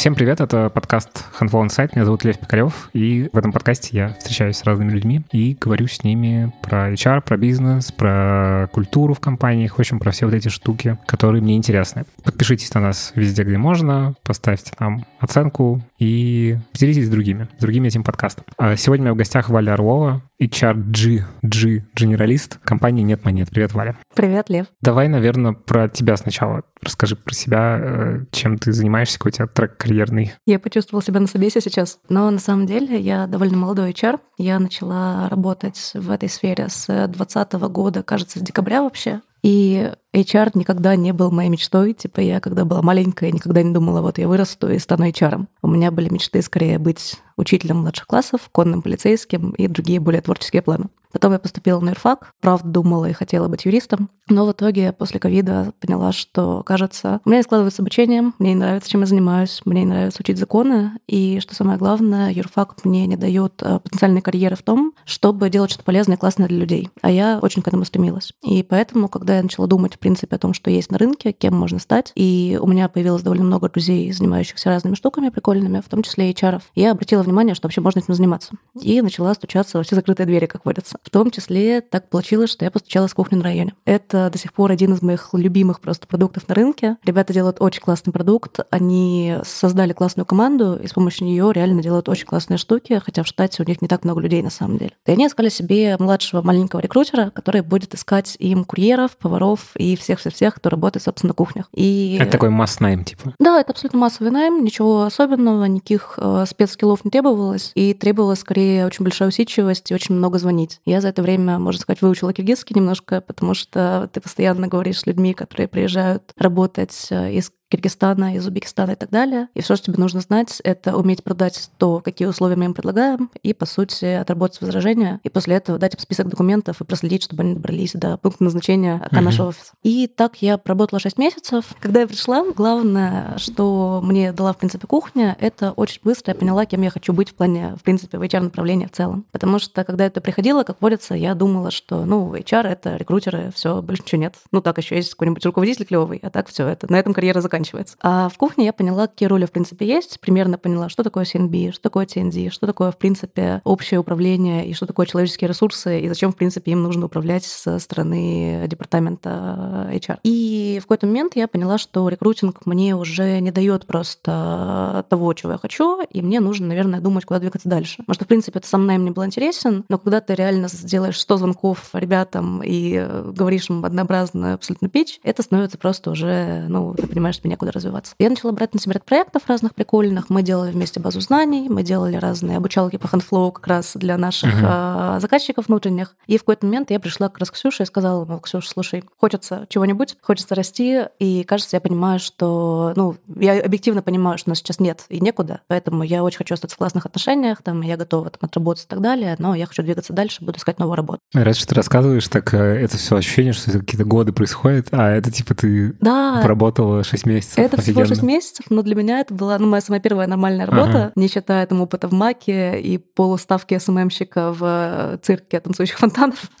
Всем привет, это подкаст Handful Insight, меня зовут Лев Пикарев, и в этом подкасте я встречаюсь с разными людьми и говорю с ними про HR, про бизнес, про культуру в компаниях, в общем, про все вот эти штуки, которые мне интересны. Подпишитесь на нас везде, где можно, поставьте нам оценку и поделитесь с другими, с другими этим подкастом. А сегодня у меня в гостях Валя Орлова, HRG, G, генералист компании «Нет монет». Привет, Валя. Привет, Лев. Давай, наверное, про тебя сначала. Расскажи про себя, э, чем ты занимаешься, какой у тебя трек карьерный. Я почувствовала себя на собесе сейчас. Но на самом деле я довольно молодой HR. Я начала работать в этой сфере с 2020 года, кажется, с декабря вообще. И HR никогда не был моей мечтой. Типа я, когда была маленькая, никогда не думала, вот я вырасту и стану HR. У меня были мечты скорее быть учителем младших классов, конным полицейским и другие более творческие планы. Потом я поступила на юрфак, правда думала и хотела быть юристом, но в итоге после ковида поняла, что, кажется, у меня не складывается обучение, мне не нравится, чем я занимаюсь, мне не нравится учить законы, и, что самое главное, юрфак мне не дает э, потенциальной карьеры в том, чтобы делать что-то полезное и классное для людей. А я очень к этому стремилась. И поэтому, когда я начала думать, в принципе, о том, что есть на рынке, кем можно стать, и у меня появилось довольно много друзей, занимающихся разными штуками прикольными, в том числе и HR, я обратила внимание, что вообще можно этим заниматься. И начала стучаться во все закрытые двери, как говорится. В том числе так получилось, что я постучала с кухни на районе. Это до сих пор один из моих любимых просто продуктов на рынке. Ребята делают очень классный продукт. Они создали классную команду, и с помощью нее реально делают очень классные штуки, хотя в штате у них не так много людей на самом деле. И они искали себе младшего маленького рекрутера, который будет искать им курьеров, поваров и всех-всех-всех, кто работает, собственно, на кухнях. И... Это такой масс-найм, типа? Да, это абсолютно массовый найм, ничего особенного, никаких э, спецскиллов не требовалось, и требовалось скорее очень большая усидчивость и очень много звонить. Я за это время, можно сказать, выучила киргизский немножко, потому что ты постоянно говоришь с людьми, которые приезжают работать э, из Киргизстана, из Узбекистана и так далее. И все, что тебе нужно знать, это уметь продать то, какие условия мы им предлагаем, и, по сути, отработать возражения, и после этого дать им список документов и проследить, чтобы они добрались до пункта назначения uh-huh. нашего офиса. И так я проработала 6 месяцев. Когда я пришла, главное, что мне дала, в принципе, кухня, это очень быстро я поняла, кем я хочу быть в плане, в принципе, в HR-направлении в целом. Потому что, когда это приходило, как водится, я думала, что, ну, HR — это рекрутеры, все, больше ничего нет. Ну, так еще есть какой-нибудь руководитель клевый, а так все это. На этом карьера заканчивается заканчивается. А в кухне я поняла, какие роли, в принципе, есть. Примерно поняла, что такое CNB, что такое TND, что такое, в принципе, общее управление и что такое человеческие ресурсы, и зачем, в принципе, им нужно управлять со стороны департамента HR. И в какой-то момент я поняла, что рекрутинг мне уже не дает просто того, чего я хочу, и мне нужно, наверное, думать, куда двигаться дальше. Что, в принципе, это сам найм мне был интересен, но когда ты реально сделаешь 100 звонков ребятам и говоришь им однообразную абсолютно пич, это становится просто уже, ну, ты понимаешь, некуда развиваться. Я начала брать на себя ряд проектов разных прикольных. Мы делали вместе базу знаний, мы делали разные обучалки по хандфлоу как раз для наших uh-huh. э, заказчиков внутренних. И в какой-то момент я пришла как раз к Ксюше и сказала, мол, Ксюша, слушай, хочется чего-нибудь, хочется расти, и кажется, я понимаю, что, ну, я объективно понимаю, что у нас сейчас нет и некуда, поэтому я очень хочу остаться в классных отношениях, там, я готова там отработать и так далее, но я хочу двигаться дальше, буду искать новую работу. Раз что ты рассказываешь, так э, это все ощущение, что какие-то годы происходят, а это типа ты да. поработала 6 месяцев месяцев. Это офигенно. всего 6 месяцев, но для меня это была ну, моя самая первая нормальная работа, ага. не считая там опыта в Маке и полуставки СММщика в э, цирке танцующих фонтанов.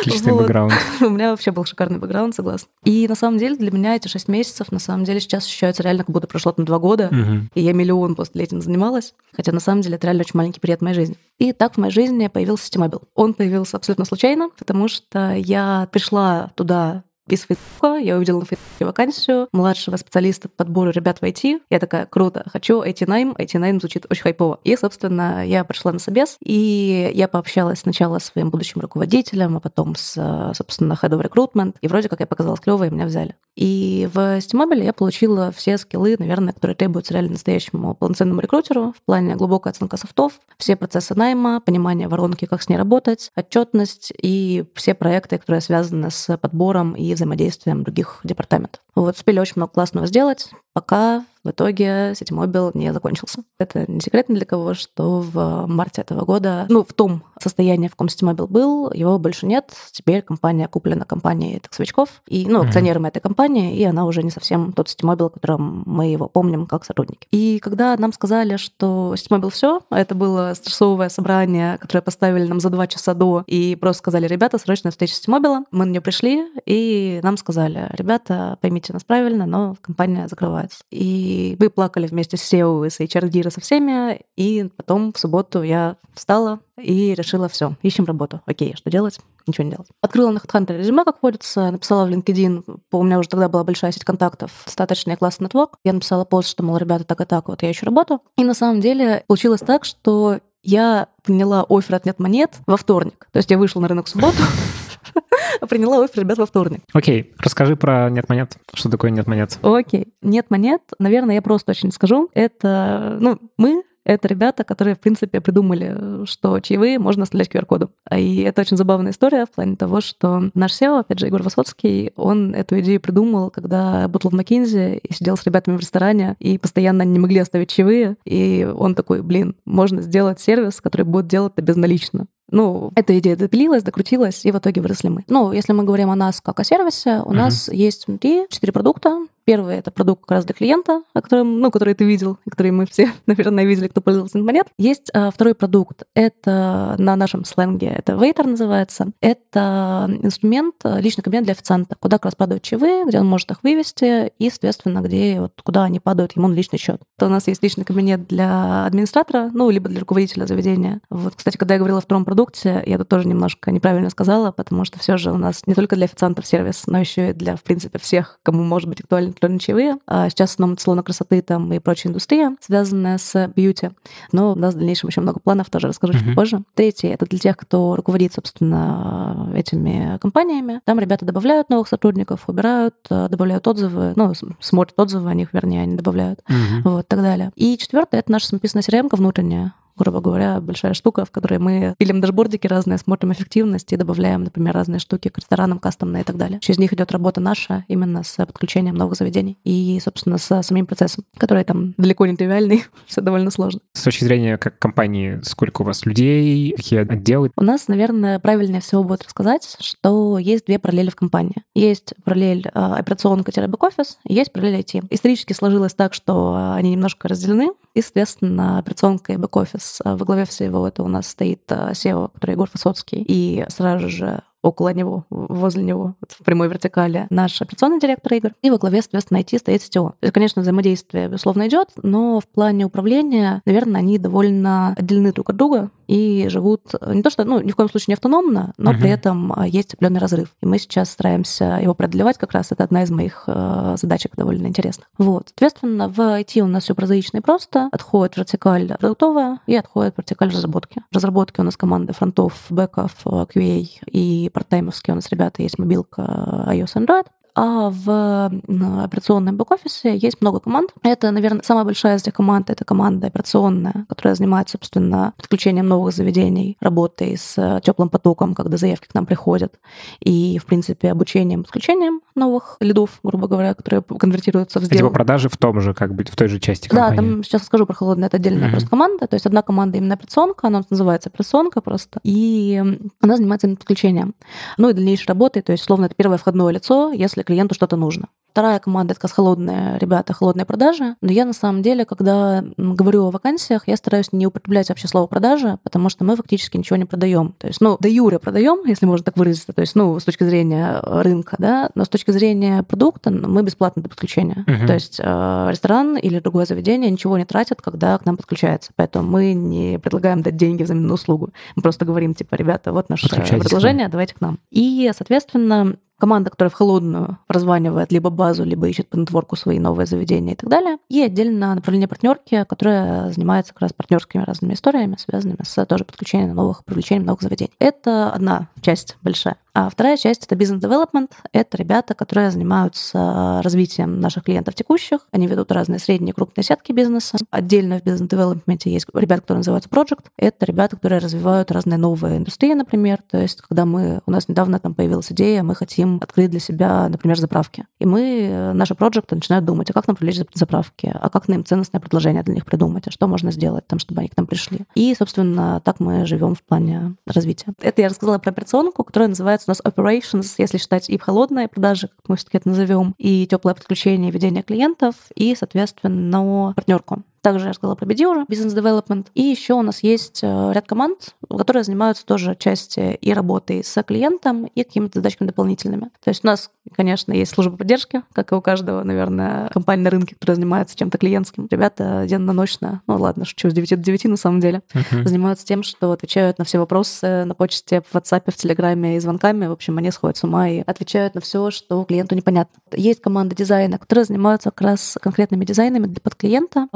Отличный вот. бэкграунд. У меня вообще был шикарный бэкграунд, согласна. И на самом деле для меня эти шесть месяцев, на самом деле сейчас ощущаются реально, как будто прошло там два года, угу. и я миллион после этим занималась. Хотя на самом деле это реально очень маленький период моей жизни. И так в моей жизни появился Ситимобил. Он появился абсолютно случайно, потому что я пришла туда из Фейсбука, я увидела на Фейсбуке вакансию младшего специалиста по подбору ребят в IT. Я такая, круто, хочу IT-найм, IT-найм звучит очень хайпово. И, собственно, я пришла на собес, и я пообщалась сначала с своим будущим руководителем, а потом с, собственно, Head of Recruitment, и вроде как я показалась клево, и меня взяли. И в Steamable я получила все скиллы, наверное, которые требуются реально настоящему полноценному рекрутеру в плане глубокой оценка софтов, все процессы найма, понимание воронки, как с ней работать, отчетность и все проекты, которые связаны с подбором и взаимодействием других департаментов. Вот, успели очень много классного сделать, пока в итоге Ситимобил не закончился. Это не секрет ни для кого, что в марте этого года, ну, в том состоянии, в каком Ситимобил был, его больше нет. Теперь компания куплена компанией Таксовичкоф, и, ну, акционерами mm-hmm. этой компании, и она уже не совсем тот Ситимобил, которым мы его помним как сотрудники. И когда нам сказали, что Ситимобил все, а это было стрессовое собрание, которое поставили нам за два часа до, и просто сказали, ребята, срочная встреча с Ситимобилом, мы на нее пришли, и нам сказали, ребята, поймите нас правильно, но компания закрывается. И И мы плакали вместе с SEO с HR со всеми, и потом в субботу я встала и решила, все, ищем работу. Окей, что делать? Ничего не делать. Открыла на HeadHunter резюме, как водится, написала в LinkedIn, у меня уже тогда была большая сеть контактов, достаточный классный нетворк. Я написала пост, что, мол, ребята, так и так, вот я ищу работу. И на самом деле получилось так, что я приняла офер от «Нет монет» во вторник. То есть я вышла на рынок в субботу, а приняла офер ребят во вторник. Окей, расскажи про «Нет монет». Что такое «Нет монет»? Окей. «Нет монет», наверное, я просто очень скажу. Это, ну, мы это ребята, которые, в принципе, придумали, что чаевые можно оставлять QR-кодом. И это очень забавная история в плане того, что наш SEO, опять же, Егор Высоцкий, он эту идею придумал, когда работал в Маккензи и сидел с ребятами в ресторане, и постоянно не могли оставить чаевые. И он такой, блин, можно сделать сервис, который будет делать это безналично. Ну, эта идея допилилась, докрутилась, и в итоге выросли мы. Ну, если мы говорим о нас как о сервисе, у uh-huh. нас есть внутри четыре продукта. Первый — это продукт как раз для клиента, о котором, ну, который ты видел, который мы все, наверное, видели, кто пользовался монет. Есть а, второй продукт. Это на нашем сленге, это Waiter называется. Это инструмент, а, личный кабинет для официанта, куда как раз падают чаевые, где он может их вывести, и, соответственно, где вот куда они падают ему на личный счет. То у нас есть личный кабинет для администратора, ну, либо для руководителя заведения. Вот, кстати, когда я говорила о втором продукте, продукте, я тут тоже немножко неправильно сказала, потому что все же у нас не только для официантов сервис, но еще и для, в принципе, всех, кому может быть актуальны чаевые. А сейчас в основном салона красоты там и прочая индустрия, связанная с бьюти. Но у нас в дальнейшем еще много планов, тоже расскажу чуть позже. Третий — это для тех, кто руководит, собственно, этими компаниями. Там ребята добавляют новых сотрудников, убирают, добавляют отзывы, ну, смотрят отзывы о них, вернее, они добавляют, uh-huh. вот, так далее. И четвертое — это наша самописная CRM внутренняя, грубо говоря, большая штука, в которой мы пилим дашбордики разные, смотрим эффективность и добавляем, например, разные штуки к ресторанам, кастомные и так далее. Через них идет работа наша именно с подключением новых заведений и, собственно, с самим процессом, который там далеко не тривиальный, все довольно сложно. С точки зрения как компании, сколько у вас людей, какие отделы? У нас, наверное, правильнее всего будет рассказать, что есть две параллели в компании. Есть параллель э, операционка-бэк-офис, есть параллель IT. Исторически сложилось так, что они немножко разделены, и, соответственно, операционка и бэк-офис. Во главе всего этого у нас стоит SEO, который Егор Фасоцкий, и сразу же около него, возле него, в прямой вертикали, наш операционный директор игр, и во главе, соответственно, IT стоит CTO. То есть, конечно, взаимодействие, безусловно, идет, но в плане управления, наверное, они довольно отделены друг от друга и живут не то что, ну, ни в коем случае не автономно, но uh-huh. при этом а, есть определенный разрыв. И мы сейчас стараемся его преодолевать как раз. Это одна из моих э, задачек довольно интересных. Вот. Соответственно, в IT у нас все прозаично и просто. Отходит вертикаль продуктовая и отходит вертикаль разработки. В разработке у нас команды фронтов, бэков, QA и и парттаймовские у нас ребята есть мобилка iOS Android. А в операционном бэк-офисе есть много команд. Это, наверное, самая большая из этих команд — это команда операционная, которая занимается, собственно, подключением новых заведений, работой с теплым потоком, когда заявки к нам приходят, и, в принципе, обучением, подключением новых лидов, грубо говоря, которые конвертируются в сделку. Типа продажи в том же, как бы, в той же части компании. Да, там сейчас скажу про холодное, это отдельная mm-hmm. просто команда, то есть одна команда именно операционка, она называется операционка просто, и она занимается подключением. Ну и дальнейшей работой, то есть, словно, это первое входное лицо, если клиенту что-то нужно. Вторая команда — это холодные ребята, холодные продажи. Но я на самом деле, когда говорю о вакансиях, я стараюсь не употреблять вообще слово продажа, потому что мы фактически ничего не продаем. То есть, ну, до юре продаем, если можно так выразиться, то есть, ну, с точки зрения рынка, да, но с точки зрения продукта мы бесплатны до подключения. Uh-huh. То есть э, ресторан или другое заведение ничего не тратят, когда к нам подключается. Поэтому мы не предлагаем дать деньги взамен на услугу. Мы просто говорим, типа, ребята, вот наше предложение, давайте к нам. И, соответственно, команда, которая в холодную прозванивает либо базу, либо ищет по нетворку свои новые заведения и так далее. И отдельно направление партнерки, которое занимается как раз партнерскими разными историями, связанными с тоже подключением новых, привлечением новых заведений. Это одна часть большая. А вторая часть — это бизнес-девелопмент. Это ребята, которые занимаются развитием наших клиентов текущих. Они ведут разные средние и крупные сетки бизнеса. Отдельно в бизнес-девелопменте есть ребята, которые называются Project. Это ребята, которые развивают разные новые индустрии, например. То есть, когда мы... У нас недавно там появилась идея, мы хотим открыть для себя, например, заправки. И мы, наши проекты начинают думать, а как нам привлечь заправки, а как нам ценностное предложение для них придумать, а что можно сделать там, чтобы они к нам пришли. И, собственно, так мы живем в плане развития. Это я рассказала про операционку, которая называется у нас operations, если считать и холодные продажи, как мы все-таки это назовем, и теплое подключение ведения клиентов, и, соответственно, партнерку. Также я сказала про BD уже, бизнес development. И еще у нас есть э, ряд команд, которые занимаются тоже части и работой с клиентом, и какими-то задачками дополнительными. То есть у нас, конечно, есть служба поддержки, как и у каждого, наверное, компании на рынке, которая занимается чем-то клиентским. Ребята денно-ночно, ну ладно, шучу, с 9 до 9 на самом деле, uh-huh. занимаются тем, что отвечают на все вопросы на почте, в WhatsApp, в Телеграме и звонками. В общем, они сходят с ума и отвечают на все, что клиенту непонятно. Есть команда дизайна, которые занимаются как раз конкретными дизайнами для под клиента,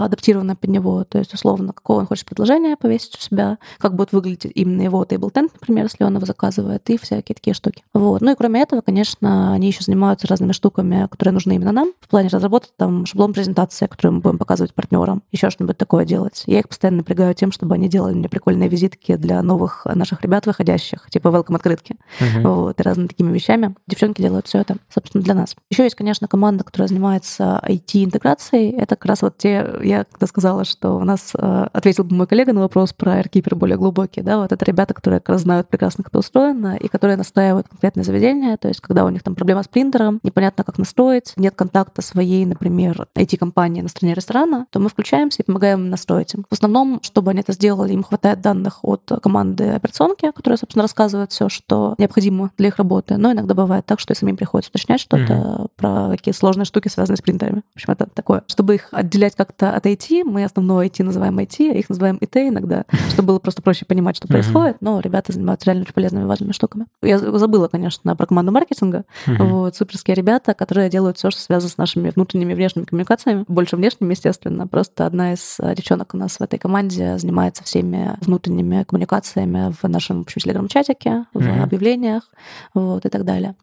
адаптированные под него. То есть, условно, какое он хочет предложение повесить у себя, как будет выглядеть именно его table tent, например, если он его заказывает, и всякие такие штуки. Вот. Ну и кроме этого, конечно, они еще занимаются разными штуками, которые нужны именно нам, в плане разработки там шаблон презентации, который мы будем показывать партнерам, еще что-нибудь такое делать. Я их постоянно напрягаю тем, чтобы они делали мне прикольные визитки для новых наших ребят выходящих, типа welcome открытки, uh-huh. вот, и разными такими вещами. Девчонки делают все это, собственно, для нас. Еще есть, конечно, команда, которая занимается IT-интеграцией. Это как раз вот те, я когда сказала, что у нас э, ответил бы мой коллега на вопрос про AirKeeper более глубокий, да, вот это ребята, которые как раз знают прекрасно, как это устроено, и которые настраивают конкретное заведение, то есть когда у них там проблема с принтером, непонятно, как настроить, нет контакта своей, например, IT-компании на стороне ресторана, то мы включаемся и помогаем им настроить им. В основном, чтобы они это сделали, им хватает данных от команды операционки, которая, собственно, рассказывает все, что необходимо для их работы, но иногда бывает так, что и самим приходится уточнять что-то mm-hmm. про какие сложные штуки, связанные с принтерами. В общем, это такое. Чтобы их отделять как-то от IT, мы основное IT называем IT, а их называем IT иногда, чтобы было просто проще понимать, что происходит, но ребята занимаются реально очень полезными важными штуками. Я забыла, конечно, про команду маркетинга. Вот, суперские ребята, которые делают все, что связано с нашими внутренними и внешними коммуникациями. Больше внешними, естественно. Просто одна из девчонок у нас в этой команде занимается всеми внутренними коммуникациями в нашем, в общем, телеграм-чатике, в объявлениях, вот, и так далее.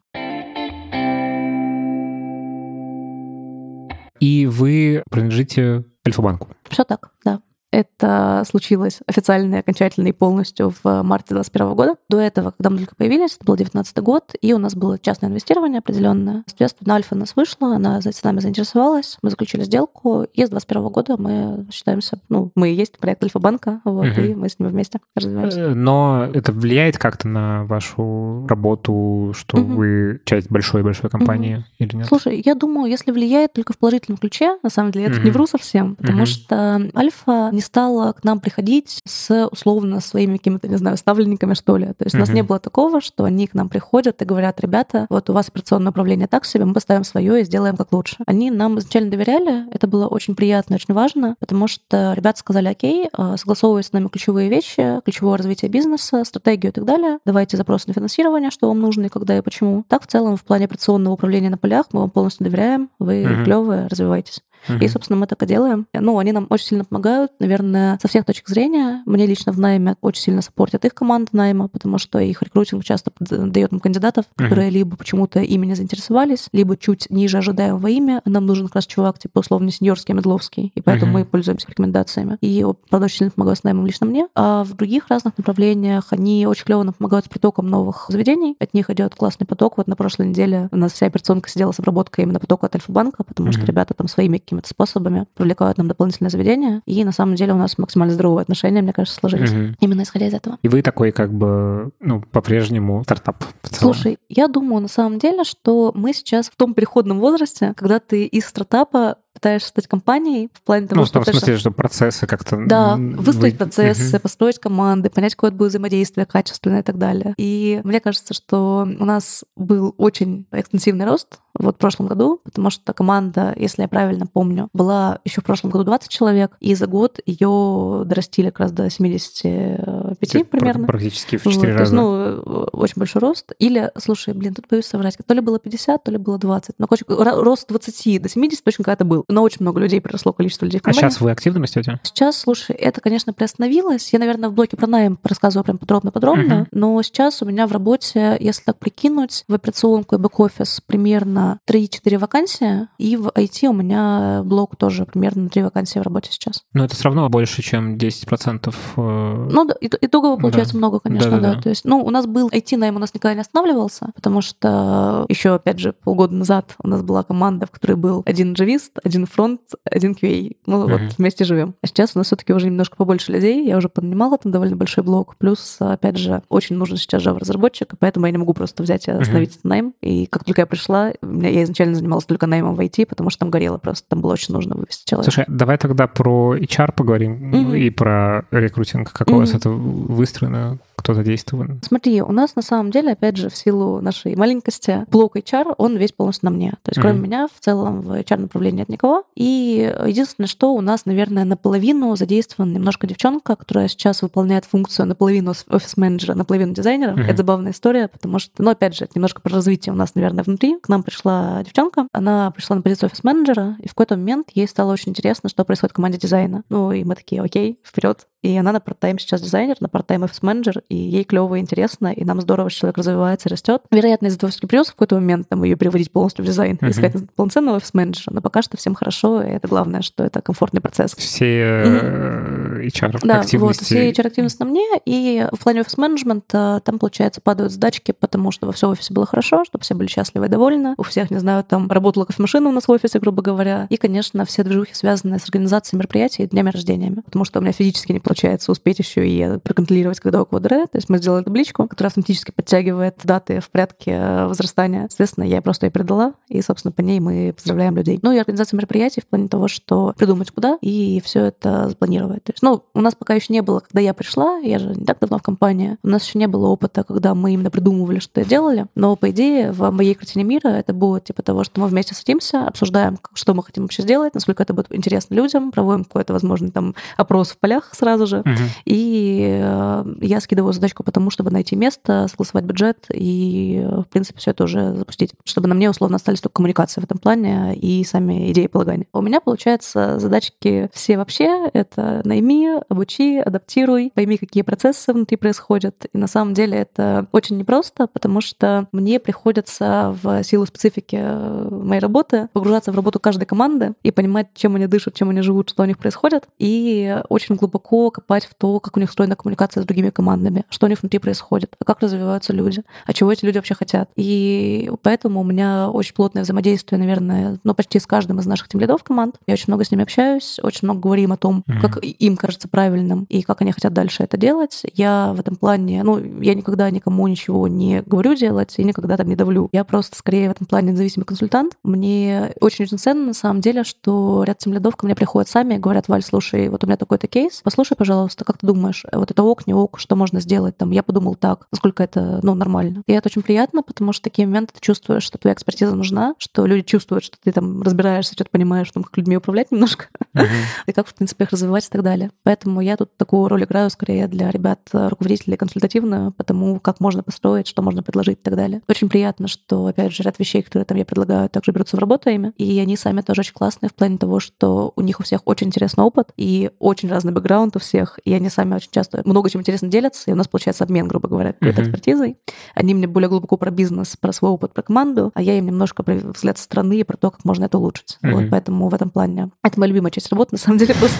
И вы принадлежите Альфа-банку. Все так, да. Это случилось официально и окончательно и полностью в марте 2021 года. До этого, когда мы только появились, это был 2019 год, и у нас было частное инвестирование определенное. Соответственно, Альфа нас вышла, она с нами заинтересовалась, мы заключили сделку, и с 2021 года мы считаемся, ну, мы и есть проект Альфа-банка, вот, угу. и мы с ними вместе развиваемся. Э, но это влияет как-то на вашу работу, что угу. вы часть большой-большой компании угу. или нет? Слушай, я думаю, если влияет только в положительном ключе, на самом деле, я угу. не вру совсем, потому угу. что Альфа не стала к нам приходить с условно своими какими-то, не знаю, ставленниками, что ли. То есть mm-hmm. у нас не было такого, что они к нам приходят и говорят, ребята, вот у вас операционное управление так себе, мы поставим свое и сделаем как лучше. Они нам изначально доверяли, это было очень приятно, очень важно, потому что ребята сказали, окей, а, согласовывайте с нами ключевые вещи, ключевое развитие бизнеса, стратегию и так далее, давайте запрос на финансирование, что вам нужно и когда и почему. Так в целом в плане операционного управления на полях мы вам полностью доверяем, вы mm-hmm. клевые, развивайтесь. Uh-huh. И, собственно, мы так и делаем. Ну, они нам очень сильно помогают, наверное, со всех точек зрения. Мне лично в найме очень сильно саппортят их команда найма, потому что их рекрутинг часто дает нам кандидатов, uh-huh. которые либо почему-то ими не заинтересовались, либо чуть ниже ожидаемого имя. Нам нужен как раз чувак, типа, условно, сеньорский, медловский, и поэтому uh-huh. мы пользуемся рекомендациями. И, правда, очень сильно помогают с наймом лично мне. А в других разных направлениях они очень клево нам помогают с притоком новых заведений. От них идет классный поток. Вот на прошлой неделе у нас вся операционка сидела с обработкой именно потока от Альфа-банка, потому uh-huh. что ребята там своими какими-то способами привлекают нам дополнительное заведение. И на самом деле у нас максимально здоровые отношения, мне кажется, сложились. Угу. Именно исходя из этого. И вы такой как бы, ну, по-прежнему стартап. Слушай, я думаю на самом деле, что мы сейчас в том переходном возрасте, когда ты из стартапа пытаешься стать компанией в плане того, ну, что... Ну, в том смысле, что процессы как-то... Да, выстроить вы... процессы, угу. построить команды, понять, какое будет взаимодействие качественное и так далее. И мне кажется, что у нас был очень экстенсивный рост вот в прошлом году, потому что команда, если я правильно помню, была еще в прошлом году 20 человек, и за год ее дорастили как раз до 75 Это примерно. Практически в 4 вот, раза. То есть, ну, очень большой рост. Или, слушай, блин, тут боюсь соврать, то ли было 50, то ли было 20. Но, короче, рост 20 до 70 точно когда-то был. Но очень много людей приросло, количество людей в компании. А сейчас вы активно растете? Сейчас, слушай, это, конечно, приостановилось. Я, наверное, в блоке про найм рассказываю прям подробно-подробно, uh-huh. но сейчас у меня в работе, если так прикинуть, в операционку и бэк-офис примерно 3-4 вакансии, и в IT у меня блок тоже примерно 3 вакансии в работе сейчас. Но это все равно больше, чем 10%. Э, ну, да, итогово получается да. много, конечно, да, да, да. То есть, ну, у нас был IT найм, у нас никогда не останавливался, потому что еще, опять же, полгода назад у нас была команда, в которой был один джавист, один фронт, один QA. Мы uh-huh. вот вместе живем. А сейчас у нас все-таки уже немножко побольше людей. Я уже поднимала там довольно большой блок. Плюс, опять же, очень нужен сейчас Java разработчик, и поэтому я не могу просто взять и остановить uh-huh. найм. И как только я пришла, я изначально занималась только наймом в IT, потому что там горело просто, там было очень нужно вывести человека. Слушай, давай тогда про HR поговорим mm-hmm. и про рекрутинг. Как mm-hmm. у вас это выстроено? Кто задействован? Смотри, у нас на самом деле, опять же, в силу нашей маленькости, блок HR, он весь полностью на мне. То есть, mm-hmm. кроме меня, в целом в HR-направлении нет никого. И единственное, что у нас, наверное, наполовину задействован немножко девчонка, которая сейчас выполняет функцию наполовину офис-менеджера, наполовину дизайнера. Mm-hmm. Это забавная история, потому что, ну, опять же, это немножко про развитие у нас, наверное, внутри. К нам пришла девчонка, она пришла на позицию офис-менеджера, и в какой-то момент ей стало очень интересно, что происходит в команде дизайна. Ну, и мы такие, окей, вперед, и она на парт-тайм сейчас дизайнер, на парт-тайм офис-менеджер, и ей клево и интересно, и нам здорово, что человек развивается, растет. Вероятно, из-за того, что придется в какой-то момент там, ее переводить полностью в дизайн, uh-huh. искать полноценного офис-менеджера, но пока что всем хорошо, и это главное, что это комфортный процесс. Все uh-huh. HR-активности. Да, вот, все HR-активности на мне, и в плане офис-менеджмента там, получается, падают задачки, потому что во всем офисе было хорошо, чтобы все были счастливы и довольны. У всех, не знаю, там работала кофемашина у нас в офисе, грубо говоря. И, конечно, все движухи, связанные с организацией мероприятий и днями рождениями, потому что у меня физически не получается успеть еще и проконтролировать, когда у кого То есть мы сделали табличку, которая автоматически подтягивает даты в порядке э, возрастания. Соответственно, я просто ее передала, и, собственно, по ней мы поздравляем людей. Ну и организация мероприятий в плане того, что придумать куда, и все это запланировать. То есть, ну, у нас пока еще не было, когда я пришла, я же не так давно в компании, у нас еще не было опыта, когда мы именно придумывали, что делали, но, по идее, в моей картине мира это будет типа того, что мы вместе садимся, обсуждаем, что мы хотим вообще сделать, насколько это будет интересно людям, проводим какой-то, возможно, там опрос в полях сразу же, uh-huh. И э, я скидываю задачку потому, чтобы найти место, согласовать бюджет и, в принципе, все это уже запустить, чтобы на мне условно остались только коммуникации в этом плане и сами идеи полагания. У меня, получается, задачки все вообще — это найми, обучи, адаптируй, пойми, какие процессы внутри происходят. И на самом деле это очень непросто, потому что мне приходится в силу специфики э, моей работы погружаться в работу каждой команды и понимать, чем они дышат, чем они живут, что у них происходит, и очень глубоко копать в то, как у них устроена коммуникация с другими командами, что у них внутри происходит, а как развиваются люди, а чего эти люди вообще хотят. И поэтому у меня очень плотное взаимодействие, наверное, ну, почти с каждым из наших тимлидов команд. Я очень много с ними общаюсь, очень много говорим о том, mm-hmm. как им кажется правильным и как они хотят дальше это делать. Я в этом плане, ну, я никогда никому ничего не говорю делать и никогда там не давлю. Я просто скорее в этом плане независимый консультант. Мне очень-очень ценно на самом деле, что ряд тимлидов ко мне приходят сами и говорят, Валь, слушай, вот у меня такой-то кейс, послушай, пожалуйста, как ты думаешь, вот это ок, не ок, что можно сделать, там, я подумал так, насколько это, ну, нормально. И это очень приятно, потому что в такие моменты ты чувствуешь, что твоя экспертиза нужна, что люди чувствуют, что ты там разбираешься, что-то понимаешь, там, как людьми управлять немножко, uh-huh. и как, в принципе, их развивать и так далее. Поэтому я тут такую роль играю скорее для ребят, руководителей консультативную, потому как можно построить, что можно предложить и так далее. Очень приятно, что, опять же, ряд вещей, которые там я предлагаю, также берутся в работу ими, и они сами тоже очень классные в плане того, что у них у всех очень интересный опыт и очень разный бэкграунд у всех, и они сами очень часто много чем интересно делятся, и у нас получается обмен, грубо говоря, какой-то uh-huh. экспертизой. Они мне более глубоко про бизнес, про свой опыт, про команду, а я им немножко про взгляд со стороны и про то, как можно это улучшить. Uh-huh. Вот, поэтому в этом плане это моя любимая часть работы, на самом деле, просто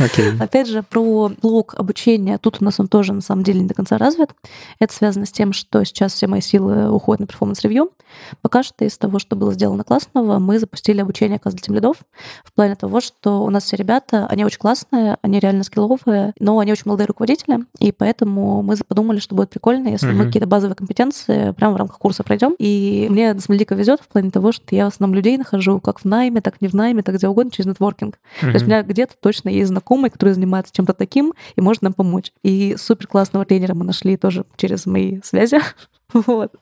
Окей. Опять же, про блок обучения. Тут у нас он тоже, на самом деле, не до конца развит. Это связано с тем, что сейчас все мои силы уходят на performance review. Пока что из того, что было сделано классного, мы запустили обучение для лидов в плане того, что у нас все ребята, они очень классные, они реально скилловые, но они очень молодые руководители, и поэтому мы подумали, что будет прикольно, если uh-huh. мы какие-то базовые компетенции прямо в рамках курса пройдем. И мне дико везет в плане того, что я в основном людей нахожу как в найме, так не в найме, так где угодно через нетворкинг. Uh-huh. То есть у меня где-то точно есть знакомые знакомый, который занимается чем-то таким и может нам помочь. И супер классного тренера мы нашли тоже через мои связи. Вот.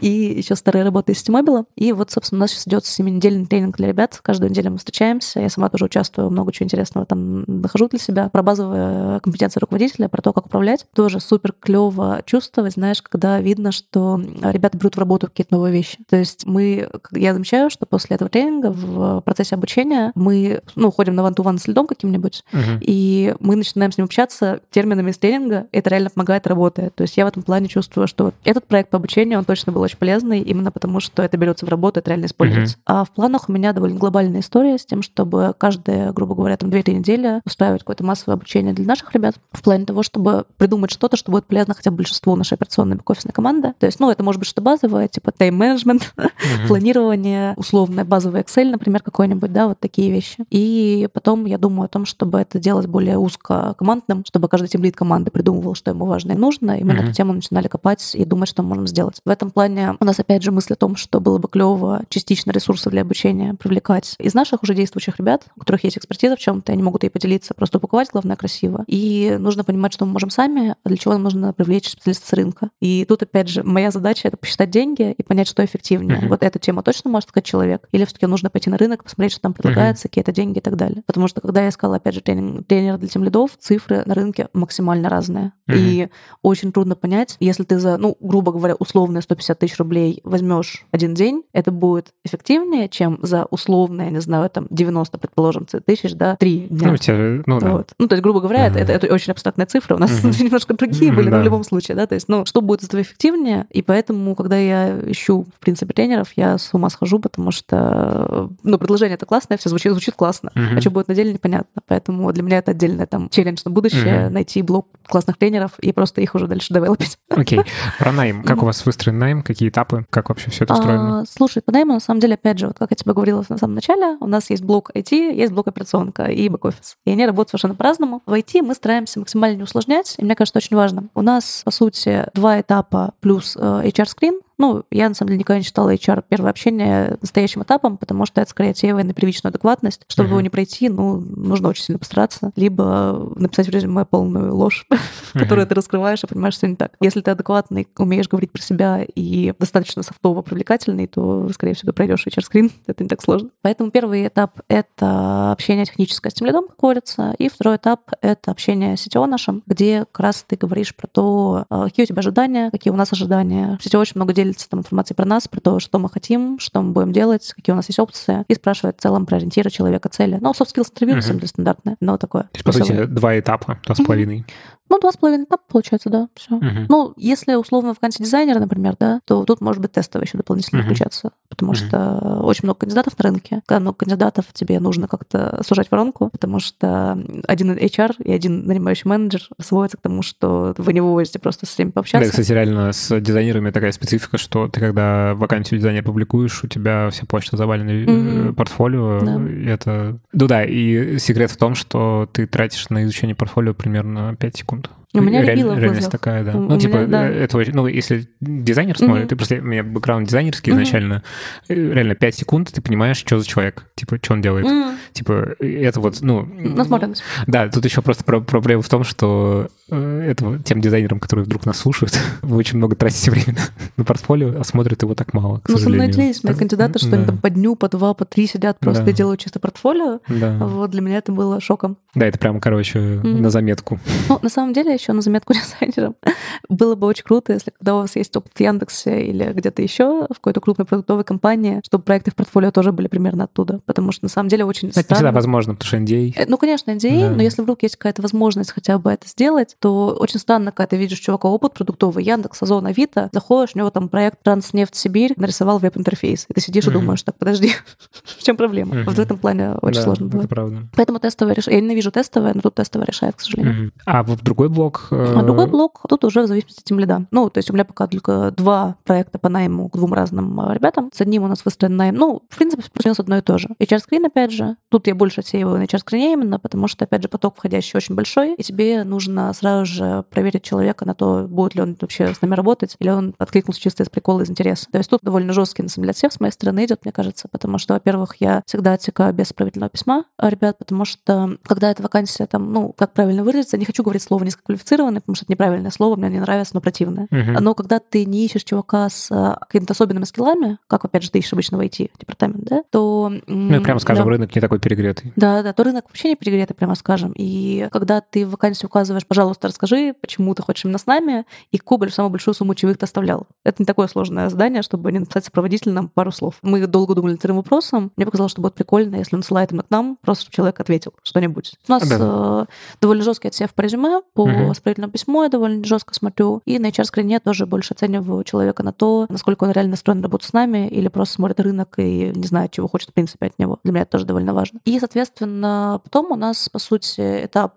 И еще старая работа из Тимобила. И вот, собственно, у нас сейчас идет семинедельный тренинг для ребят. Каждую неделю мы встречаемся. Я сама тоже участвую, много чего интересного там нахожу для себя. Про базовые компетенции руководителя, про то, как управлять. Тоже супер клево чувствовать, знаешь, когда видно, что ребята берут в работу какие-то новые вещи. То есть мы, я замечаю, что после этого тренинга в процессе обучения мы, ну, ходим на ван-ту-ван с льдом каким-нибудь, uh-huh. и мы начинаем с ним общаться терминами из тренинга. Это реально помогает, работает. То есть я в этом плане чувствую, что этот проект проект по обучению, он точно был очень полезный, именно потому что это берется в работу, это реально используется. Mm-hmm. А в планах у меня довольно глобальная история с тем, чтобы каждые, грубо говоря, там 2-3 недели устраивать какое-то массовое обучение для наших ребят в плане того, чтобы придумать что-то, что будет полезно хотя бы большинству нашей операционной бэк-офисной команды. То есть, ну, это может быть что базовое, типа тайм-менеджмент, mm-hmm. планирование, условное базовый Excel, например, какой-нибудь, да, вот такие вещи. И потом я думаю о том, чтобы это делать более узко командным, чтобы каждый тимлит команды придумывал, что ему важно и нужно, и мы mm-hmm. на эту тему начинали копать и думать, что мы можем сделать. В этом плане у нас, опять же, мысль о том, что было бы клево частично ресурсы для обучения привлекать из наших уже действующих ребят, у которых есть экспертиза в чем-то, они могут ей поделиться, просто упаковать, главное, красиво. И нужно понимать, что мы можем сами, а для чего нам нужно привлечь специалистов с рынка. И тут, опять же, моя задача — это посчитать деньги и понять, что эффективнее. Mm-hmm. Вот эту тему точно может сказать человек, или все таки нужно пойти на рынок, посмотреть, что там предлагается, mm-hmm. какие-то деньги и так далее. Потому что, когда я искала, опять же, тренинг, тренера для тем лидов, цифры на рынке максимально разные. Mm-hmm. И очень трудно понять, если ты за, ну, грубо говоря, условные 150 тысяч рублей возьмешь один день, это будет эффективнее, чем за условные, не знаю, там 90, предположим, тысяч, да, три дня. Ну, те, ну, да. вот. ну, то есть, грубо говоря, mm-hmm. это, это, это очень абстрактная цифра. У нас mm-hmm. немножко другие были, mm-hmm, но да. в любом случае, да, то есть, ну, что будет из этого эффективнее, и поэтому, когда я ищу, в принципе, тренеров, я с ума схожу, потому что, ну, предложение это классное, все звучит, звучит классно, mm-hmm. а что будет на деле, непонятно. Поэтому для меня это отдельный там челлендж на будущее, mm-hmm. найти блок классных тренеров и просто их уже дальше девелопить. Окей. Okay. Про найм. Как у вас выстроен найм? Какие этапы? Как вообще все это устроено? А, слушай, по найму, на самом деле, опять же, вот как я тебе говорила на самом начале, у нас есть блок IT, есть блок операционка и бэк-офис. И они работают совершенно по-разному. В IT мы стараемся максимально не усложнять, и мне кажется, очень важно. У нас, по сути, два этапа плюс э, HR-скрин, ну, я, на самом деле, никогда не считала HR первое общение настоящим этапом, потому что это скорее отсеивая на первичную адекватность. Чтобы uh-huh. его не пройти, ну, нужно очень сильно постараться. Либо написать в резюме полную ложь, uh-huh. которую ты раскрываешь и понимаешь, что не так. Если ты адекватный, умеешь говорить про себя и достаточно софтово привлекательный, то, скорее всего, ты пройдешь HR-скрин. Это не так сложно. Поэтому первый этап — это общение техническое с тем лидом, как говорится. И второй этап — это общение с сетево нашим, где как раз ты говоришь про то, а, какие у тебя ожидания, какие у нас ожидания. В сетево очень много делится там информацией про нас, про то, что мы хотим, что мы будем делать, какие у нас есть опции, и спрашивает в целом про ориентиры человека, цели. Ну, soft skills интервью, uh-huh. на самом деле, стандартное, но такое. То есть, по сути, два этапа, два с половиной. Ну, два с половиной этапа получается, да, все. Uh-huh. Ну, если условно вакансия дизайнера, например, да, то тут может быть тестовый еще дополнительно uh-huh. включаться, потому uh-huh. что очень много кандидатов на рынке. Когда много кандидатов, тебе нужно как-то сужать воронку, потому что один HR и один нанимающий менеджер сводятся к тому, что вы не вывозите просто с ними пообщаться. Да, кстати, реально с дизайнерами такая специфика, что ты когда вакансию дизайнера публикуешь, у тебя вся почта завалена mm-hmm. портфолио. Да. И это... Ну да, и секрет в том, что ты тратишь на изучение портфолио примерно 5 секунд. around. У меня Реаль, рябило Реальность такая, да. У ну, типа, меня, да. Э, это, ну, если дизайнер смотрит, mm-hmm. ты просто, у меня бэкграунд дизайнерский mm-hmm. изначально, э, реально 5 секунд ты понимаешь, что за человек, типа, что он делает. Mm-hmm. Типа, это вот, ну... Насмотренность. Да, тут еще просто проблема в том, что э, это тем дизайнерам, которые вдруг нас слушают, вы очень много тратите времени на портфолио, а смотрят его так мало, к Ну, со мной есть мои кандидаты, что да. они там по дню, по два, по три сидят, просто да. делают чисто портфолио. Да. Вот для меня это было шоком. Да, это прям, короче, mm-hmm. на заметку. Ну, на самом деле, еще на заметку не дизайнером. Было бы очень круто, если когда у вас есть опыт в Яндексе или где-то еще, в какой-то крупной продуктовой компании, чтобы проекты в портфолио тоже были примерно оттуда. Потому что на самом деле очень Это странно. всегда возможно, потому что NDA. Э, ну, конечно, NDA, да. но если вдруг есть какая-то возможность хотя бы это сделать, то очень странно, когда ты видишь чувака опыт продуктовый, Яндекс, Озон, Авито, заходишь, у него там проект Транснефть Сибирь, нарисовал веб-интерфейс. И ты сидишь mm-hmm. и думаешь, так, подожди, в чем проблема? Mm-hmm. Вот в этом плане очень да, сложно было. правда. Поэтому тестовое решение. Я ненавижу тестовое, но тут тестовое решает, к сожалению. Mm-hmm. А вот другой блок? А другой блок, тут уже в зависимости от лида. Ну, то есть у меня пока только два проекта по найму к двум разным а, ребятам. С одним у нас выстроен найм. Ну, в принципе, плюс одно и то же. HR-скрин, опять же. Тут я больше отсеиваю на HR-скрине именно, потому что, опять же, поток входящий очень большой, и тебе нужно сразу же проверить человека на то, будет ли он вообще с нами работать, или он откликнулся чисто из прикола, из интереса. То есть тут довольно жесткий, на самом деле, отсев с моей стороны идет, мне кажется, потому что, во-первых, я всегда отсекаю без справительного письма ребят, потому что, когда эта вакансия там, ну, как правильно выразиться, не хочу говорить слово низкоквалифицированный, потому что это неправильное слово, мне не нравится, но противное. Uh-huh. Но когда ты не ищешь чувака с а, какими-то особенными скиллами, как, опять же, ты ищешь обычно в IT-департамент, да, то... Ну, прямо скажем, да. рынок не такой перегретый. Да, да, то рынок вообще не перегретый, прямо скажем. И когда ты в вакансию указываешь, пожалуйста, расскажи, почему ты хочешь именно с нами, и какую самую большую сумму чаевых ты оставлял. Это не такое сложное задание, чтобы не написать сопроводительным пару слов. Мы долго думали над этим вопросом. Мне показалось, что будет прикольно, если он именно к нам, просто чтобы человек ответил что-нибудь. У нас да. э, довольно жесткий отсев по резюме, по. Сопроводительному письму я довольно жестко смотрю, и на HR-скрине тоже больше оцениваю человека на то, насколько он реально настроен работать с нами или просто смотрит рынок и не знает, чего хочет в принципе от него. Для меня это тоже довольно важно. И, соответственно, потом у нас, по сути, этап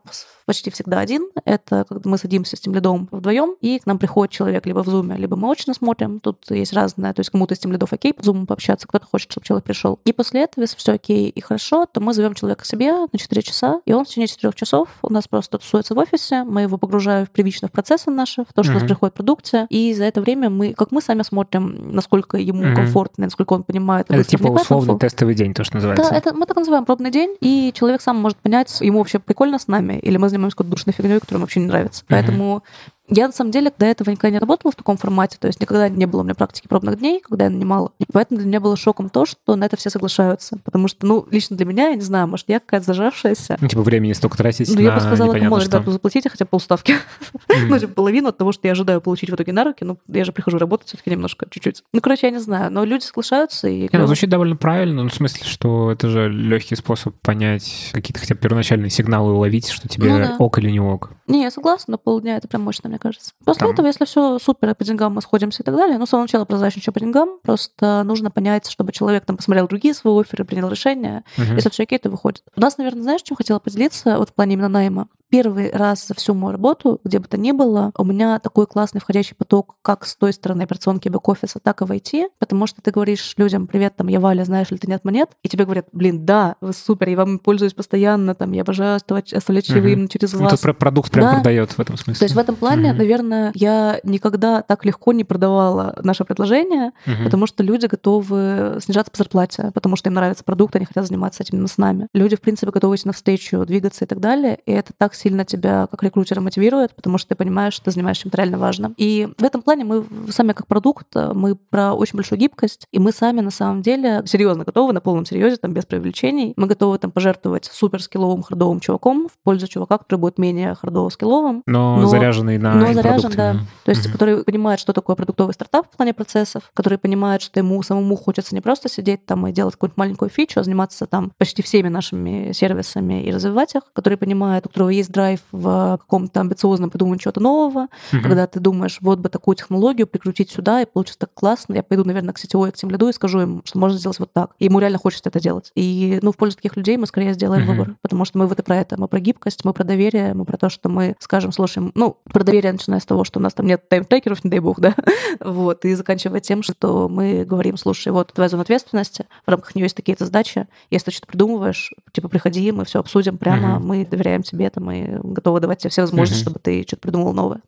почти всегда один. Это когда мы садимся с тем лидом вдвоем, и к нам приходит человек либо в зуме, либо мы очно смотрим. Тут есть разное. То есть кому-то с тем лидов окей по зуму пообщаться, кто-то хочет, чтобы человек пришел. И после этого, если все окей и хорошо, то мы зовем человека к себе на 4 часа, и он в течение 4 часов у нас просто тусуется в офисе, мы его погружаем в привычно в процессы наши, в то, что mm-hmm. у нас приходит продукция, и за это время мы, как мы сами смотрим, насколько ему mm-hmm. комфортно, насколько он понимает. Это типа условный тестовый день, то, что называется. Да, это мы так называем пробный день, и человек сам может понять, ему вообще прикольно с нами, или мы занимаемся какой-то душной фигней, которая ему вообще не нравится. Mm-hmm. Поэтому я, на самом деле, до этого никогда не работала в таком формате, то есть никогда не было у меня практики пробных дней, когда я нанимала. И поэтому для меня было шоком то, что на это все соглашаются. Потому что, ну, лично для меня, я не знаю, может, я какая-то зажавшаяся. Ну, типа, времени столько тратить Ну, я бы сказала, кому что. зарплату заплатите хотя бы полставки. ну, типа, половину от того, что я ожидаю получить в итоге на руки. Ну, я же прихожу работать все таки немножко, чуть-чуть. Ну, короче, я не знаю, но люди соглашаются. И... Не, ну, звучит довольно правильно, ну, в смысле, что это же легкий способ понять какие-то хотя бы первоначальные сигналы уловить, что тебе ну, да. ок или не ок. Не, я согласна, но полдня это прям мощно, мне кажется. После этого, если все супер, по деньгам мы сходимся и так далее, ну, с самого начала прозрачно, что по деньгам, просто нужно понять, чтобы человек там посмотрел другие свои оферы, принял решение. Uh-huh. Если все окей, то выходит. У нас, наверное, знаешь, чем хотела поделиться вот в плане именно найма? Первый раз за всю мою работу, где бы то ни было, у меня такой классный входящий поток как с той стороны операционки бэк-офиса, так и в IT, потому что ты говоришь людям, привет, там, я Валя, знаешь ли ты нет монет? И тебе говорят, блин, да, вы супер, я вам пользуюсь постоянно, там, я обожаю оставлять чаевым угу. через вас. Ну, продукт прям да. продает в этом смысле. То есть в этом плане, угу. наверное, я никогда так легко не продавала наше предложение, угу. потому что люди готовы снижаться по зарплате, потому что им нравится продукт, они хотят заниматься этим с нами. Люди, в принципе, готовы идти навстречу, двигаться и так далее, и это так сильно тебя как рекрутера мотивирует, потому что ты понимаешь, что ты занимаешься чем-то реально важным. И в этом плане мы сами как продукт, мы про очень большую гибкость, и мы сами на самом деле серьезно готовы, на полном серьезе, там без привлечений. Мы готовы там пожертвовать супер скилловым хардовым чуваком в пользу чувака, который будет менее хардово скилловым. Но, но заряженный на Но заряжен, да. То есть, mm-hmm. который понимает, что такое продуктовый стартап в плане процессов, который понимает, что ему самому хочется не просто сидеть там и делать какую-нибудь маленькую фичу, а заниматься там почти всеми нашими сервисами и развивать их, который понимает, у которого есть драйв в каком-то амбициозном придумывании чего-то нового, угу. когда ты думаешь, вот бы такую технологию прикрутить сюда, и получится так классно, я пойду, наверное, к сетевой, к тем лиду и скажу им, что можно сделать вот так. И ему реально хочется это делать. И, ну, в пользу таких людей мы скорее сделаем угу. выбор, потому что мы вот и про это, мы про гибкость, мы про доверие, мы про то, что мы скажем, слушай, ну, про доверие начиная с того, что у нас там нет таймтрекеров, не дай бог, да, вот, и заканчивая тем, что мы говорим, слушай, вот твоя зона ответственности, в рамках нее есть такие-то задачи, если ты что-то придумываешь, типа, приходи, мы все обсудим прямо, угу. мы доверяем тебе это, мы готовы давать тебе все возможности, mm-hmm. чтобы ты что-то придумал новое.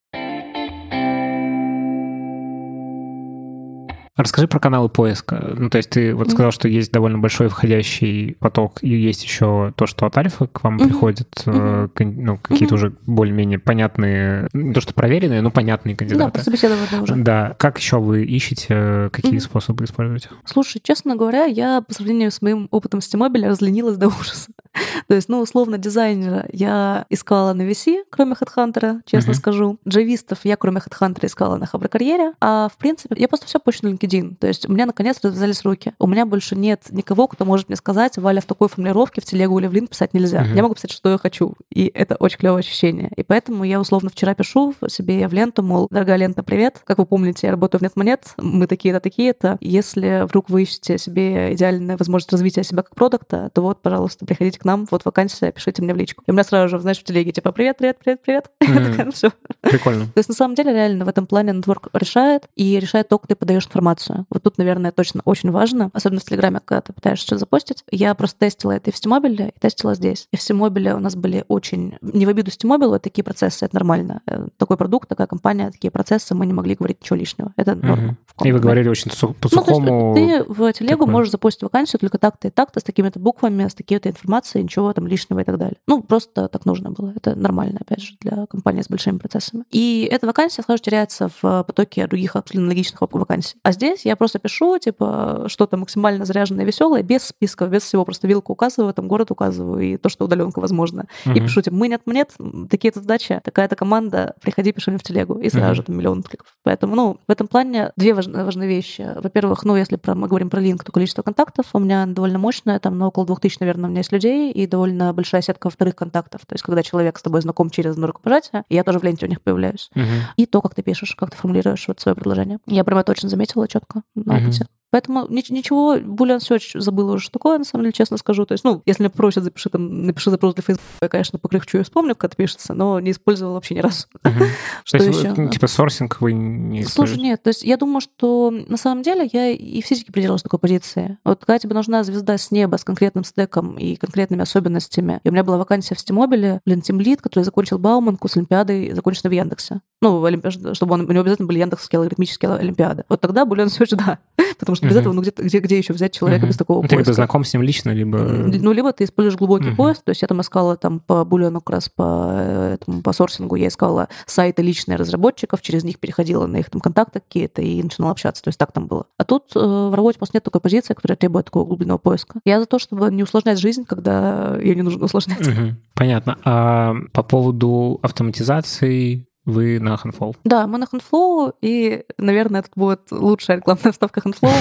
Расскажи про каналы поиска. Ну, то есть ты вот сказал, что есть довольно большой входящий поток, и есть еще то, что от Альфа к вам mm-hmm. приходят, mm-hmm. ну, какие-то mm-hmm. уже более-менее понятные, не то что проверенные, но понятные кандидаты. Да, уже. Да. Как еще вы ищете, какие mm-hmm. способы используете? Слушай, честно говоря, я по сравнению с моим опытом с Тимобиля разленилась до ужаса. то есть, ну, условно, дизайнера я искала на VC, кроме HeadHunter, честно mm-hmm. скажу. Джавистов я, кроме HeadHunter, искала на Хабр Карьере. А, в принципе, я просто все почту на LinkedIn LinkedIn. То есть у меня наконец развязались руки. У меня больше нет никого, кто может мне сказать, Валя, в такой формулировке в телегу или в лин писать нельзя. Uh-huh. Я могу писать, что я хочу. И это очень клевое ощущение. И поэтому я условно вчера пишу себе в ленту, мол, дорогая лента, привет. Как вы помните, я работаю в NetMonet, мы такие-то, такие-то. Если вдруг вы ищете себе идеальную возможность развития себя как продукта, то вот, пожалуйста, приходите к нам, вот вакансия, пишите мне в личку. И у меня сразу же, знаешь, в телеге, типа, привет, привет, привет, привет. Mm-hmm. Прикольно. То есть, на самом деле, реально в этом плане нетворк решает, и решает то, как ты подаешь информацию. Вот тут, наверное, точно очень важно, особенно в Телеграме, когда ты пытаешься что-то запостить. Я просто тестила это и в Стимобиле, и тестила здесь. И в Стимобиле у нас были очень... Не в обиду Стимобилу, такие процессы, это нормально. Э, такой продукт, такая компания, такие процессы, мы не могли говорить ничего лишнего. Это норма. Угу. И вы говорили очень по-сухому... Ну, ты в телегу такое. можешь запустить вакансию только так-то и так-то, с такими-то буквами, с такими-то информацией, ничего там лишнего и так далее. Ну, просто так нужно было. Это нормально, опять же, для компании с большими процессами. И эта вакансия сразу теряется в потоке других абсолютно аналогичных вакансий. А здесь я просто пишу, типа, что-то максимально заряженное, веселое, без списков, без всего, просто вилку указываю, там город указываю, и то, что удаленка возможно. Угу. И пишу, типа, мы нет, нет, такие-то задачи, такая-то команда, приходи, пиши мне в телегу, и сразу угу. же там миллион кликов. Поэтому, ну, в этом плане две важные, важные вещи. Во-первых, ну, если про, мы говорим про линк, то количество контактов у меня довольно мощное, там, на около 2000, наверное, у меня есть людей, и довольно большая сетка вторых контактов. То есть, когда человек с тобой знаком через рукопожатие, я тоже в ленте у них появляюсь. Угу. И то, как ты пишешь, как ты формулируешь вот свое предложение. Я прямо точно заметила четко на опыте. Поэтому ничего, Boolean Search забыла уже, что такое, на самом деле, честно скажу. То есть, ну, если меня просят, запиши там, напиши запрос для Facebook, я, конечно, покряхчу и вспомню, как это пишется, но не использовала вообще ни разу. Что еще? Типа сорсинг вы не Слушай, нет, то есть я думаю, что на самом деле я и физики придерживалась такой позиции. Вот когда тебе нужна звезда с неба с конкретным стеком и конкретными особенностями, и у меня была вакансия в Стимобиле, блин, тимлит, который закончил Бауманку с Олимпиадой, законченной в Яндексе. Ну, чтобы он, у него обязательно были Яндексские алгоритмические Олимпиады. Вот тогда Boolean Search, да. Потому что без этого, ну, где, где, где еще взять человека без такого Ты либо знаком с ним лично, либо... Ну, либо ты используешь глубокий поиск, то есть я там искала там по Boolean как раз по, этому, по сорсингу, я искала сайты личные разработчиков, через них переходила на их там контакты какие-то и начинала общаться, то есть так там было. А тут э, в работе просто нет такой позиции, которая требует такого глубинного поиска. Я за то, чтобы не усложнять жизнь, когда ее не нужно усложнять. Понятно. А по поводу автоматизации вы на Handflow? Да, мы на Handflow, и, наверное, это будет лучшая рекламная вставка Handflow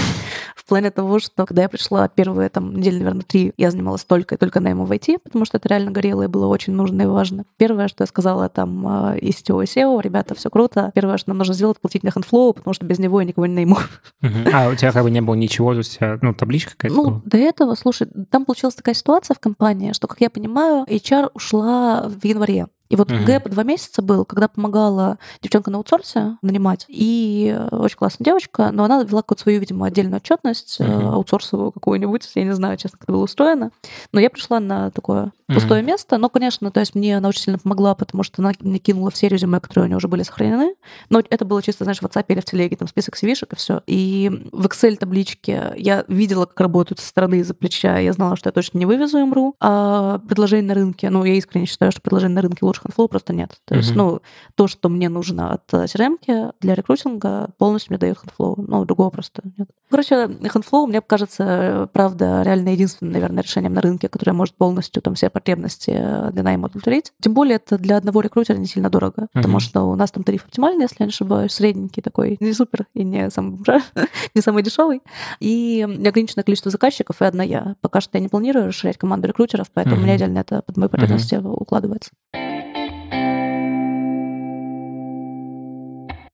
в плане того, что когда я пришла первые там недели, наверное, три, я занималась только и только наймом в IT, потому что это реально горело и было очень нужно и важно. Первое, что я сказала там а, и SEO, и SEO, ребята, все круто. Первое, что нам нужно сделать, платить на Handflow, потому что без него я никого не найму. А у тебя как бы не было ничего, то есть тебя, ну, табличка какая-то Ну, до этого, слушай, там получилась такая ситуация в компании, что, как я понимаю, HR ушла в январе. И вот угу. гэп два месяца был, когда помогала девчонка на аутсорсе нанимать. И э, очень классная девочка, но она вела какую-то свою, видимо, отдельную отчетность, угу. аутсорсовую какую-нибудь, я не знаю, честно, как это было устроено. Но я пришла на такое пустое угу. место. Но, конечно, то есть мне она очень сильно помогла, потому что она мне кинула все резюме, которые у нее уже были сохранены. Но это было чисто, знаешь, в WhatsApp или в телеге, там список cv и все. И в Excel табличке я видела, как работают со стороны из-за плеча, я знала, что я точно не вывезу МРУ. А предложение на рынке, ну, я искренне считаю, что предложение на рынке лучше Handflow просто нет. То есть, ну, то, что мне нужно от CRM для рекрутинга, полностью мне дает Handflow. Ну, другого просто нет. Короче, Handflow, мне кажется, правда, реально единственным, наверное, решением на рынке, которое может полностью там все потребности э, для найма удовлетворить. Тем более это для одного рекрутера не сильно дорого, mm-hmm. потому что у нас там тариф оптимальный, если я не ошибаюсь, средненький такой, не супер и не самый, не самый дешевый. И ограниченное количество заказчиков и одна я. Пока что я не планирую расширять команду рекрутеров, поэтому mm-hmm. у меня идеально это под мои потребности mm-hmm. укладывается.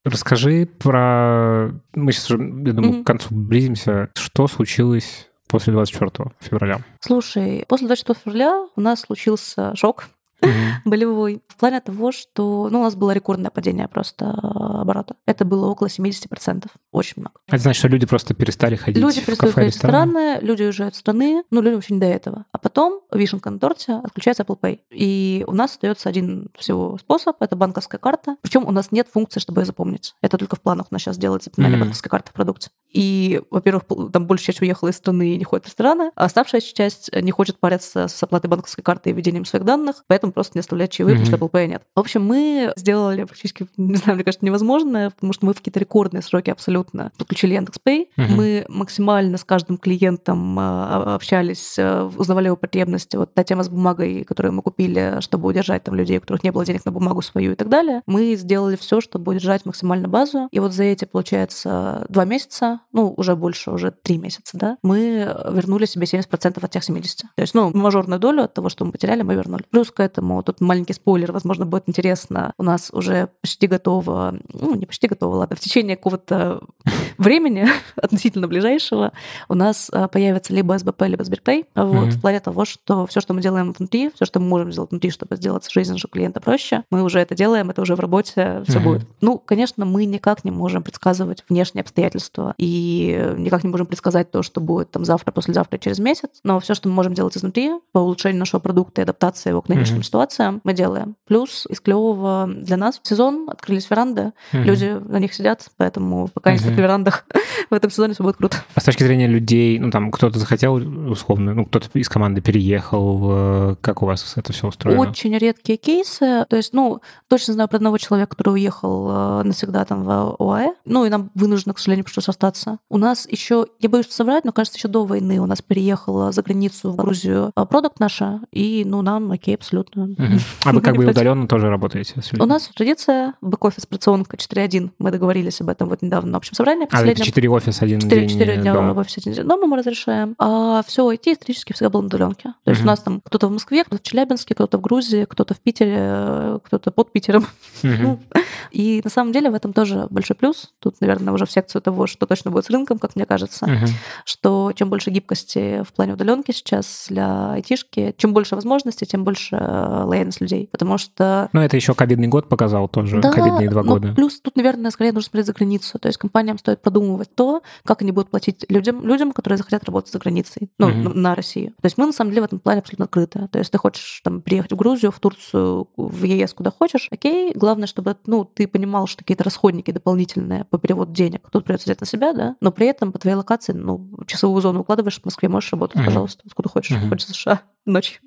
Расскажи про... Мы сейчас уже, я думаю, mm-hmm. к концу близимся. Что случилось после 24 февраля? Слушай, после 24 февраля у нас случился шок. болевой. В плане того, что ну, у нас было рекордное падение просто э, оборота. Это было около 70%. Очень много. Это значит, что люди просто перестали ходить Люди в перестали ходить в рестораны, люди уезжают из страны, ну, люди вообще не до этого. А потом, вишенка на торте, отключается Apple Pay. И у нас остается один всего способ, это банковская карта. Причем у нас нет функции, чтобы ее запомнить. Это только в планах у нас сейчас делается запоминание mm-hmm. банковской карты в продукте. И, во-первых, там большая часть уехала из страны и не ходит в рестораны, а оставшаяся часть не хочет париться с оплатой банковской карты и введением своих данных, поэтому просто не оставлять чаевые, mm-hmm. потому что Apple Pay нет. В общем, мы сделали практически, не знаю, мне кажется, невозможное, потому что мы в какие-то рекордные сроки абсолютно подключили Яндекс.Пэй. Mm-hmm. Мы максимально с каждым клиентом а, общались, э, узнавали его потребности. Вот та тема с бумагой, которую мы купили, чтобы удержать там людей, у которых не было денег на бумагу свою и так далее. Мы сделали все, чтобы удержать максимально базу. И вот за эти, получается, два месяца, ну, уже больше, уже три месяца, да, мы вернули себе 70% от тех 70. То есть, ну, мажорную долю от того, что мы потеряли, мы вернули. Плюс к этому тут маленький спойлер, возможно, будет интересно. У нас уже почти готово, ну, не почти готово, ладно, в течение какого-то времени, относительно ближайшего, у нас а, появится либо СБП, либо Сберпэй. Вот, mm-hmm. в плане того, что все, что мы делаем внутри, все, что мы можем сделать внутри, чтобы сделать жизнь нашего клиента проще, мы уже это делаем, это уже в работе, все mm-hmm. будет. Ну, конечно, мы никак не можем предсказывать внешние обстоятельства и никак не можем предсказать то, что будет там завтра, послезавтра, через месяц, но все, что мы можем делать изнутри по улучшению нашего продукта и адаптации его к нынешним mm-hmm. ситуациям, мы делаем. Плюс из клевого для нас в сезон открылись веранды, mm-hmm. люди на них сидят, поэтому пока mm-hmm. они на верандах, в этом сезоне все будет круто. А с точки зрения людей, ну там кто-то захотел, условно, ну кто-то из команды переехал, как у вас это все устроено? Очень редкие кейсы, то есть, ну, точно знаю про одного человека, который уехал э, навсегда там в ОАЭ, ну и нам вынуждено, к сожалению, пришлось остаться. У нас еще, я боюсь соврать, но кажется, еще до войны у нас переехала за границу в Грузию э, продукт наша, и, ну, нам окей, абсолютно. Угу. А вы как бы удаленно тоже работаете? У нас традиция бэк-офис операционка 4.1. Мы договорились об этом вот недавно на общем собрании. А, это 4 офис один 4, день 4 дня дома. в офисе один день дома мы разрешаем. А все IT исторически всегда было на удаленке. То есть у нас там кто-то в Москве, кто-то в Челябинске, кто-то в Грузии, кто-то в Питере, кто-то под Питером. И на самом деле в этом тоже большой плюс. Тут, наверное, уже в секцию того, что точно будет с рынком, как мне кажется, uh-huh. что чем больше гибкости в плане удаленки сейчас для айтишки, чем больше возможностей, тем больше э, лояльность людей. Потому что... Ну, это еще ковидный год показал тоже, да, ковидные два года. Плюс тут, наверное, скорее нужно смотреть за границу. То есть компаниям стоит продумывать то, как они будут платить людям, людям которые захотят работать за границей, ну, uh-huh. на Россию. То есть мы, на самом деле, в этом плане абсолютно открыты. То есть ты хочешь там приехать в Грузию, в Турцию, в ЕС, куда хочешь, окей. Главное, чтобы ну, ты понимал, что какие-то расходники дополнительные по переводу денег тут придется взять на себя, да, но при этом по твоей локации, ну, часовую зону укладываешь в Москве, можешь работать, uh-huh. пожалуйста, откуда хочешь, uh-huh. хочешь в США ночью.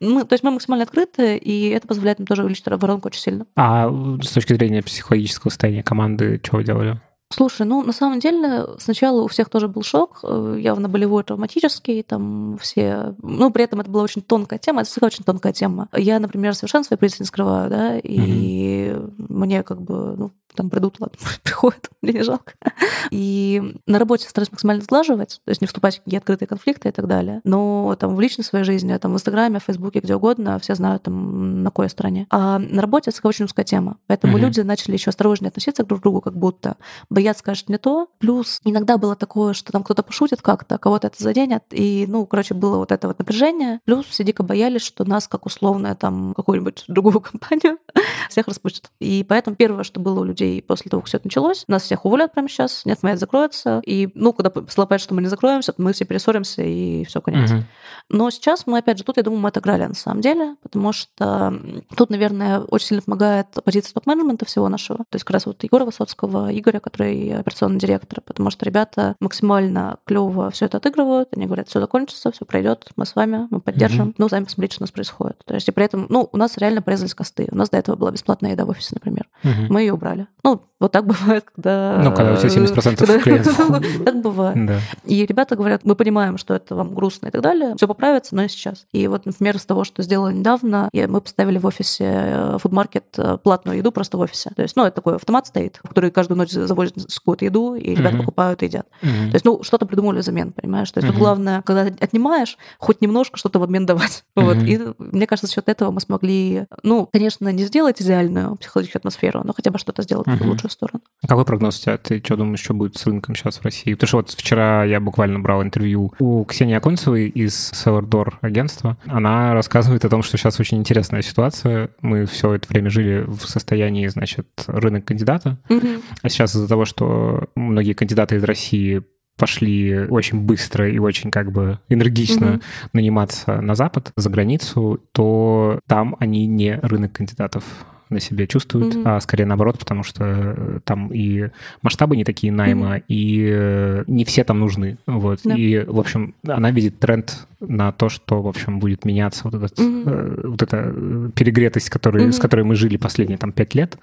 Мы, то есть мы максимально открыты, и это позволяет нам тоже увеличить воронку очень сильно. А с точки зрения психологического состояния команды, что вы делали? Слушай, ну на самом деле сначала у всех тоже был шок, э, явно болевой, травматический, там все, ну при этом это была очень тонкая тема, это всегда очень тонкая тема. Я, например, совершенно свои позиции не скрываю, да, и mm-hmm. мне как бы, ну там придут, ладно, приходят, мне не жалко. И на работе стараюсь максимально сглаживать, то есть не вступать в какие открытые конфликты и так далее. Но там в личной своей жизни, там в Инстаграме, в Фейсбуке, где угодно, все знают, там, на какой стороне. А на работе это очень узкая тема. Поэтому mm-hmm. люди начали еще осторожнее относиться друг к другу, как будто боятся сказать не то. Плюс иногда было такое, что там кто-то пошутит как-то, кого-то это заденет. И, ну, короче, было вот это вот напряжение. Плюс все дико боялись, что нас, как условно, там, какую-нибудь другую компанию, всех распустят. И поэтому первое, что было у людей людей после того, как все это началось. Нас всех уволят прямо сейчас, нет, моя закроется. И, ну, когда слопает, что мы не закроемся, мы все перессоримся, и все, конец. Угу. Но сейчас мы, опять же, тут, я думаю, мы отыграли на самом деле, потому что тут, наверное, очень сильно помогает позиция топ-менеджмента всего нашего. То есть как раз вот Егора Высоцкого, Игоря, который операционный директор, потому что ребята максимально клево все это отыгрывают. Они говорят, все закончится, все пройдет, мы с вами, мы поддержим. Угу. Ну, сами посмотрите, что у нас происходит. То есть и при этом, ну, у нас реально порезались косты. У нас до этого была бесплатная еда в офисе, например. Угу. Мы ее убрали. Ну, вот так бывает, когда... Ну, когда у тебя 70% когда... клиентов. так бывает. Да. И ребята говорят, мы понимаем, что это вам грустно и так далее, все поправится, но не сейчас. И вот, например, из того, что сделали недавно, мы поставили в офисе фудмаркет э, платную еду просто в офисе. То есть, ну, это такой автомат стоит, который каждую ночь завозит какую-то еду, и ребята покупают и едят. То есть, ну, что-то придумали взамен, понимаешь? То есть, тут главное, когда отнимаешь, хоть немножко что-то в обмен давать. Вот. И мне кажется, за счет этого мы смогли, ну, конечно, не сделать идеальную психологическую атмосферу, но хотя бы что-то сделать в лучшую сторону. Какой прогноз у тебя? Ты что думаешь, что будет с рынком сейчас в России? Потому что вот вчера я буквально брал интервью у Ксении Аконцевой из Sourdoor агентства. Она рассказывает о том, что сейчас очень интересная ситуация. Мы все это время жили в состоянии, значит, рынок кандидата. Mm-hmm. А сейчас из-за того, что многие кандидаты из России пошли очень быстро и очень как бы энергично mm-hmm. наниматься на Запад, за границу, то там они не рынок кандидатов на себе чувствуют, mm-hmm. а скорее наоборот, потому что э, там и масштабы не такие найма, mm-hmm. и э, не все там нужны. Вот. Да. И, в общем, она видит тренд на то, что, в общем, будет меняться вот, этот, mm-hmm. вот эта перегретость, который, mm-hmm. с которой мы жили последние там пять лет,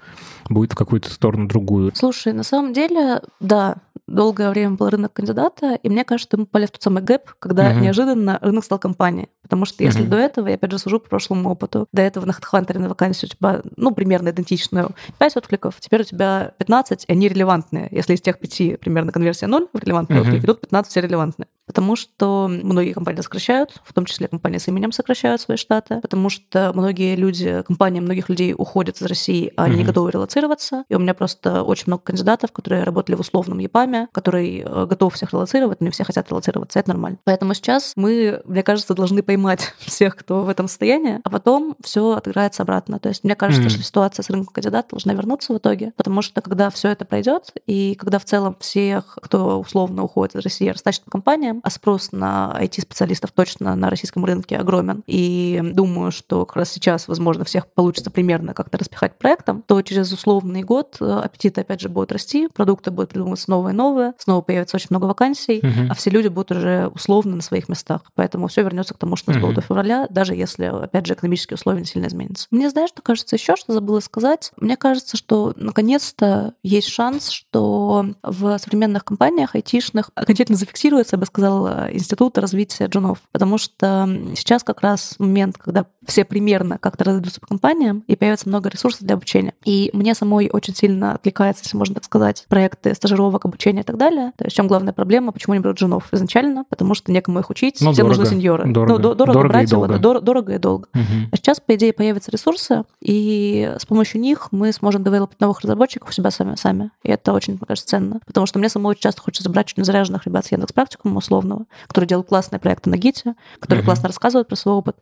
будет в какую-то сторону другую. Слушай, на самом деле, да, долгое время был рынок кандидата, и мне кажется, мы попали в тот самый гэп, когда uh-huh. неожиданно рынок стал компанией. Потому что если uh-huh. до этого, я опять же сужу по прошлому опыту, до этого на HeadHunter на вакансию у тебя, ну, примерно идентичную, 5 откликов, теперь у тебя 15, и они релевантные. Если из тех 5 примерно конверсия 0 в релевантные uh-huh. отклики, тут 15 все релевантные. Потому что многие компании сокращают, в том числе компании с именем сокращают свои штаты, потому что многие люди, компании многих людей уходят из России, а они uh-huh. не готовы релацироваться. И у меня просто очень много кандидатов, которые работали в условном ЕПАМе, который э, готов всех релацировать, но не все хотят релацироваться, это нормально. Поэтому сейчас мы, мне кажется, должны поймать всех, кто в этом состоянии, а потом все отыграется обратно. То есть мне кажется, mm-hmm. что ситуация с рынком кандидатов должна вернуться в итоге, потому что когда все это пройдет, и когда в целом всех, кто условно уходит из России, растащит по компаниям, а спрос на IT-специалистов точно на российском рынке огромен. И думаю, что как раз сейчас, возможно, всех получится примерно как-то распихать проектом, то через условный год э, аппетиты опять же будут расти, продукты будут придумываться новые и новые, снова появится очень много вакансий, uh-huh. а все люди будут уже условно на своих местах. Поэтому все вернется к тому, что у нас было до февраля, даже если, опять же, экономические условия не сильно изменятся. Мне, знаешь, что кажется еще, что забыла сказать? Мне кажется, что наконец-то есть шанс, что в современных компаниях айтишных окончательно зафиксируется, я бы сказала, создал э, институт развития джунов, потому что сейчас как раз момент, когда все примерно как-то разойдутся по компаниям, и появится много ресурсов для обучения. И мне самой очень сильно отвлекается, если можно так сказать, проекты стажировок, обучения и так далее. То есть в чем главная проблема, почему не берут джунов изначально? Потому что некому их учить, ну, всем дорого, нужны сеньоры. Дорого, ну, дорого, дорого брать и долго. Его, дор- дорого и долго. Угу. А сейчас, по идее, появятся ресурсы, и с помощью них мы сможем девелопить новых разработчиков у себя сами. сами. И это очень, мне кажется, ценно. Потому что мне самой очень часто хочется забрать очень заряженных ребят с Яндекс практикума условного, которые делают классные проекты на Гите, которые uh-huh. классно рассказывают про свой опыт,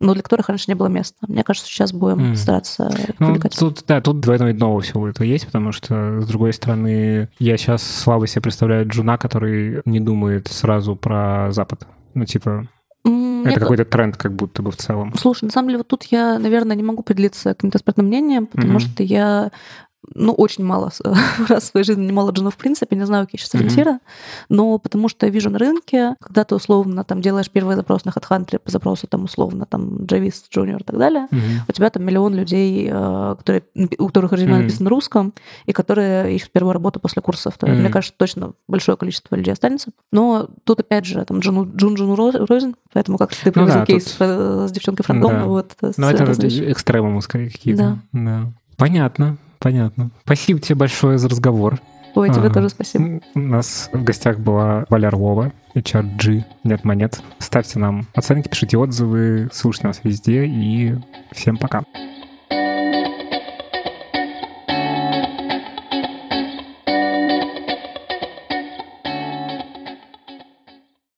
но для которых раньше не было места. Мне кажется, сейчас будем uh-huh. стараться ну, тут, да, тут двойное дно всего этого есть, потому что, с другой стороны, я сейчас слабо себе представляю Джуна, который не думает сразу про Запад. Ну, типа, это какой-то тренд как будто бы в целом. Слушай, на самом деле, вот тут я, наверное, не могу поделиться каким-то экспертным мнением, потому mm-hmm. что я ну, очень мало раз в своей жизни не мало в принципе, не знаю, какие сейчас ориентиры, mm-hmm. но потому что я вижу на рынке, когда ты условно там делаешь первый запрос на HeadHunter по запросу там условно там Javis Junior и так далее, mm-hmm. у тебя там миллион людей, э, которые, у которых резюме mm-hmm. написано на русском, и которые ищут первую работу после курсов. Mm-hmm. Мне кажется, точно большое количество людей останется. Но тут опять же там Джун Джун, Джун Рознь, поэтому как ты привезл ну, да, кейс тут... с девчонкой франтом, да. вот. Ну, это экстремумы скорее какие-то. Да. да. Понятно. Понятно. Спасибо тебе большое за разговор. Ой, тебе а, тоже спасибо. У нас в гостях была Валя Орлова, HRG, нет монет. Ставьте нам оценки, пишите отзывы, слушайте нас везде и всем пока.